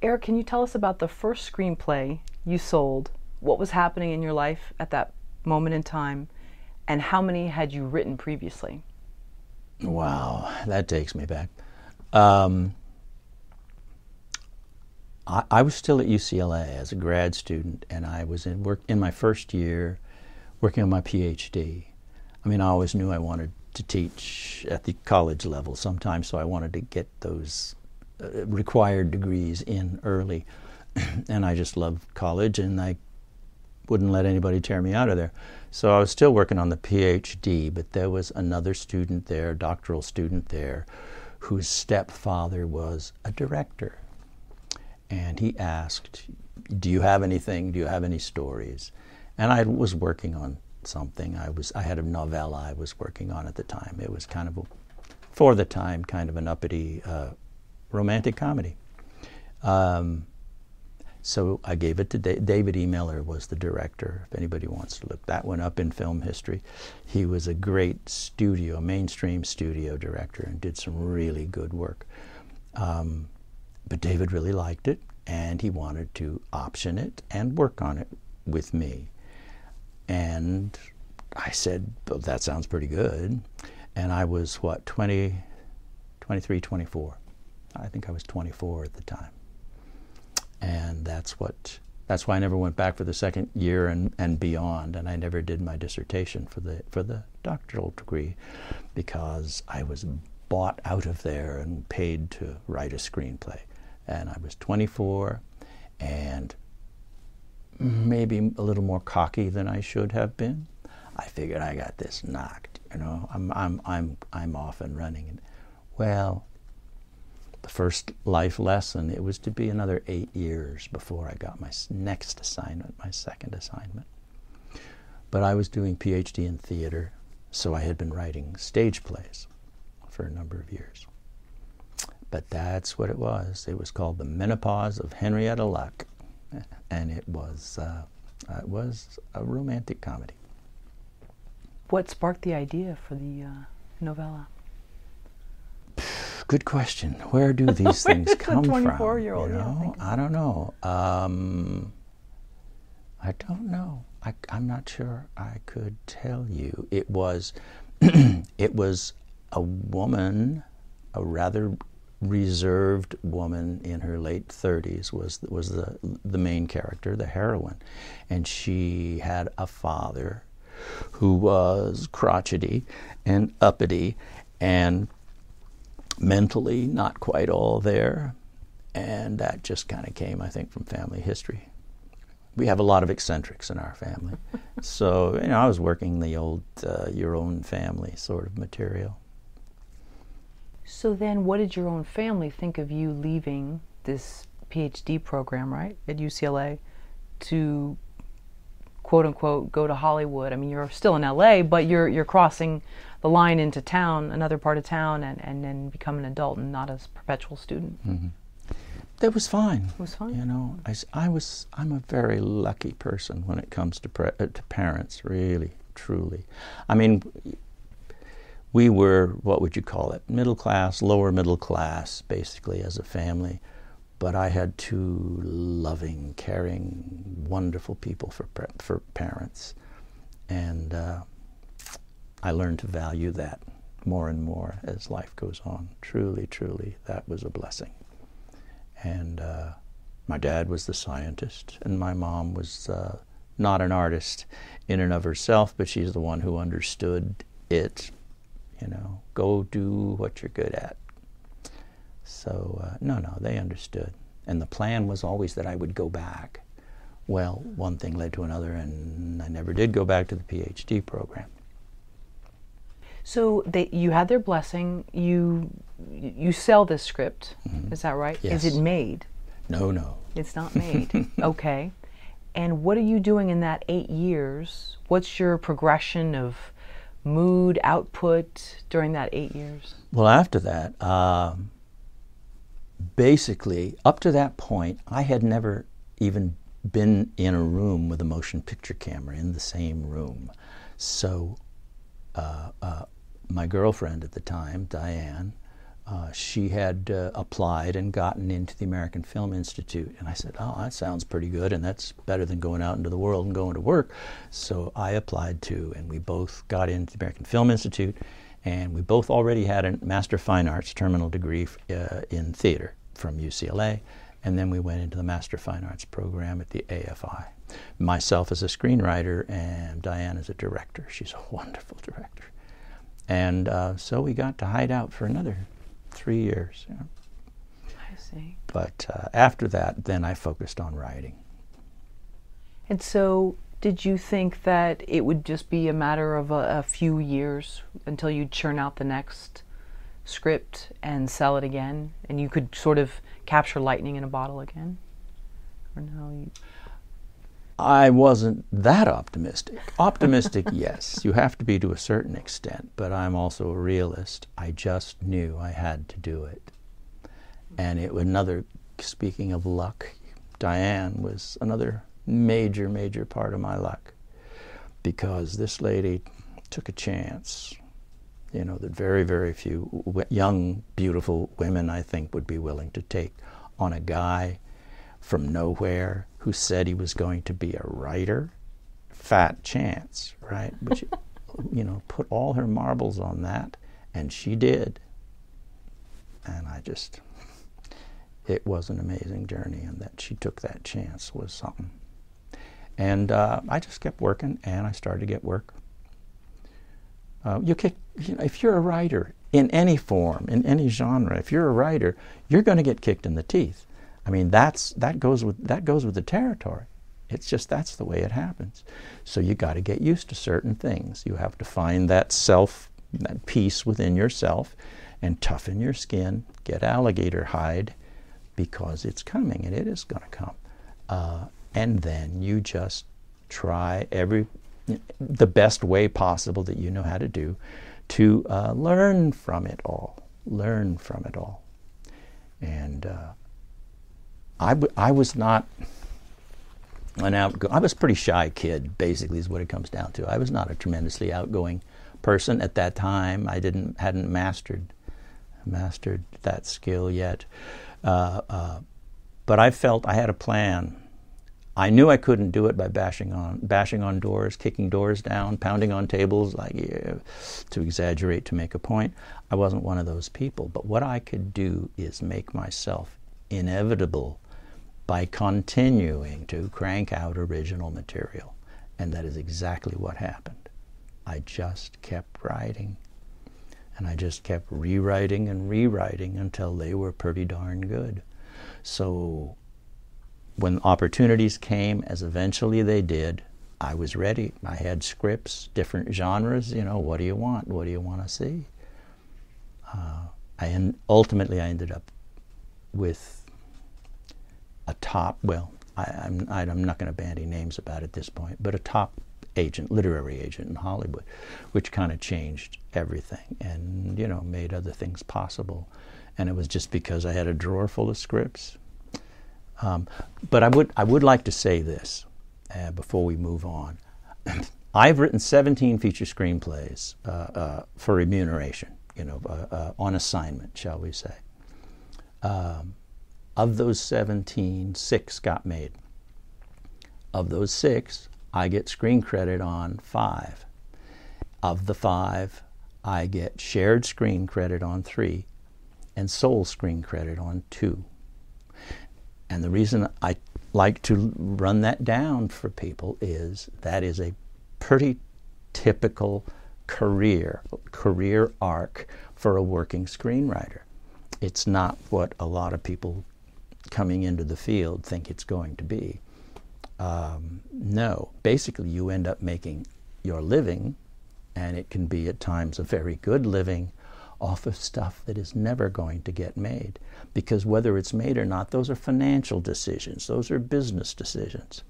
Eric, can you tell us about the first screenplay you sold? What was happening in your life at that moment in time? And how many had you written previously? Wow, that takes me back. Um, I, I, was still at UCLA as a grad student, and I was in work in my first year, working on my PhD. I mean, I always knew I wanted to teach at the college level sometime, so I wanted to get those required degrees in early. and I just loved college, and I wouldn't let anybody tear me out of there. So I was still working on the PhD, but there was another student there, doctoral student there, whose stepfather was a director. And he asked, Do you have anything? Do you have any stories? And I was working on something. I was I had a novella I was working on at the time. It was kind of a, for the time, kind of an uppity uh, romantic comedy. Um, so I gave it to da- David E. Miller was the director. If anybody wants to look that one up in film history, he was a great studio, mainstream studio director, and did some really good work. Um, but David really liked it, and he wanted to option it and work on it with me. And I said, well, that sounds pretty good. And I was, what, 20, 23, 24. I think I was 24 at the time and that's what that's why I never went back for the second year and, and beyond, and I never did my dissertation for the for the doctoral degree because I was bought out of there and paid to write a screenplay, and I was 24, and maybe a little more cocky than I should have been. I figured I got this knocked, you know. I'm I'm I'm I'm off and running, well, the first life lesson, it was to be another eight years before I got my next assignment, my second assignment. But I was doing PhD in theater, so I had been writing stage plays for a number of years. But that's what it was. It was called The Menopause of Henrietta Luck, and it was, uh, it was a romantic comedy. What sparked the idea for the uh, novella? Good question. Where do these things come from? Year-old, you know? yeah, I don't know. Um, I don't know. I, am not sure I could tell you. It was, it was a woman, a rather reserved woman in her late 30s was was the the main character, the heroine, and she had a father who was crotchety and uppity and mentally not quite all there. And that just kind of came, I think, from family history. We have a lot of eccentrics in our family. so, you know, I was working the old uh, your own family sort of material. So then, what did your own family think of you leaving this PhD program, right, at UCLA, to quote unquote go to Hollywood? I mean, you're still in LA, but you're you're crossing the line into town, another part of town, and, and then become an adult and not a perpetual student. Mm-hmm. That was fine. It was fine. You know, I, I was I'm a very lucky person when it comes to pre- uh, to parents, really, truly. I mean, we were what would you call it? Middle class, lower middle class, basically as a family. But I had two loving, caring, wonderful people for for parents, and. Uh, I learned to value that more and more as life goes on. Truly, truly, that was a blessing. And uh, my dad was the scientist, and my mom was uh, not an artist in and of herself, but she's the one who understood it. You know, go do what you're good at. So, uh, no, no, they understood. And the plan was always that I would go back. Well, one thing led to another, and I never did go back to the PhD program. So they, you had their blessing. You you sell this script. Mm-hmm. Is that right? Yes. Is it made? No, no. It's not made. okay. And what are you doing in that eight years? What's your progression of mood, output during that eight years? Well, after that, um, basically, up to that point, I had never even been in a room with a motion picture camera in the same room. So, my girlfriend at the time, Diane, uh, she had uh, applied and gotten into the American Film Institute. And I said, Oh, that sounds pretty good, and that's better than going out into the world and going to work. So I applied too, and we both got into the American Film Institute, and we both already had a Master of Fine Arts terminal degree uh, in theater from UCLA. And then we went into the Master of Fine Arts program at the AFI. Myself as a screenwriter, and Diane as a director. She's a wonderful director. And uh, so we got to hide out for another three years. You know. I see. But uh, after that, then I focused on writing. And so, did you think that it would just be a matter of a, a few years until you churn out the next script and sell it again, and you could sort of capture lightning in a bottle again? Or no? You... I wasn't that optimistic. Optimistic, yes. You have to be to a certain extent, but I'm also a realist. I just knew I had to do it. And it was another, speaking of luck, Diane was another major, major part of my luck because this lady took a chance, you know, that very, very few young, beautiful women, I think, would be willing to take on a guy from nowhere who said he was going to be a writer. Fat chance, right? But you, you know, put all her marbles on that, and she did. And I just, it was an amazing journey, and that she took that chance was something. And uh, I just kept working, and I started to get work. Uh, you, kick, you know, if you're a writer in any form, in any genre, if you're a writer, you're going to get kicked in the teeth. I mean, that's that goes with that goes with the territory. It's just that's the way it happens. So you got to get used to certain things. You have to find that self, that peace within yourself, and toughen your skin. Get alligator hide, because it's coming, and it is going to come. Uh, and then you just try every the best way possible that you know how to do to uh, learn from it all. Learn from it all. And uh, I, w- I was not an outgo- I was a pretty shy kid, basically, is what it comes down to. I was not a tremendously outgoing person at that time. I didn't hadn't mastered mastered that skill yet, uh, uh, but I felt I had a plan. I knew I couldn't do it by bashing on bashing on doors, kicking doors down, pounding on tables, like yeah, to exaggerate to make a point. I wasn't one of those people. But what I could do is make myself inevitable by continuing to crank out original material. And that is exactly what happened. I just kept writing. And I just kept rewriting and rewriting until they were pretty darn good. So when opportunities came, as eventually they did, I was ready. I had scripts, different genres. You know, what do you want? What do you want to see? Uh, I en- ultimately I ended up with a top, well, I, I'm, I'm not going to bandy names about at this point, but a top agent, literary agent in Hollywood, which kind of changed everything and, you know, made other things possible. And it was just because I had a drawer full of scripts. Um, but I would, I would like to say this uh, before we move on. I've written 17 feature screenplays uh, uh, for remuneration, you know, uh, uh, on assignment, shall we say. Um, of those 17, six got made. Of those six, I get screen credit on five. Of the five, I get shared screen credit on three and sole screen credit on two. And the reason I like to run that down for people is that is a pretty typical career career arc for a working screenwriter. It's not what a lot of people coming into the field think it's going to be. Um, no, basically, you end up making your living, and it can be at times a very good living, off of stuff that is never going to get made. Because whether it's made or not, those are financial decisions, those are business decisions.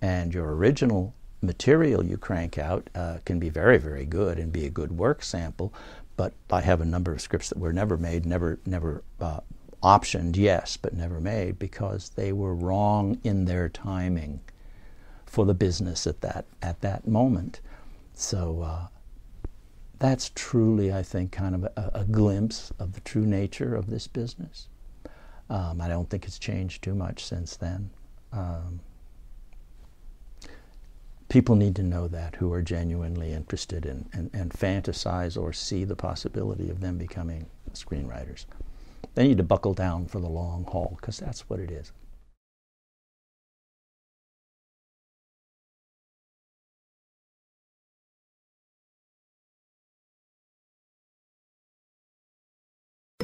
And your original material you crank out uh, can be very, very good and be a good work sample. But I have a number of scripts that were never made, never, never uh, optioned, yes, but never made because they were wrong in their timing for the business at that at that moment. So uh, that's truly, I think, kind of a, a, glimpse of the true nature of this business. Um, I don't think it's changed too much since then. Um, people need to know that who are genuinely interested in and, and fantasize or see the possibility of them becoming screenwriters. They need to buckle down for the long haul because that's what it is.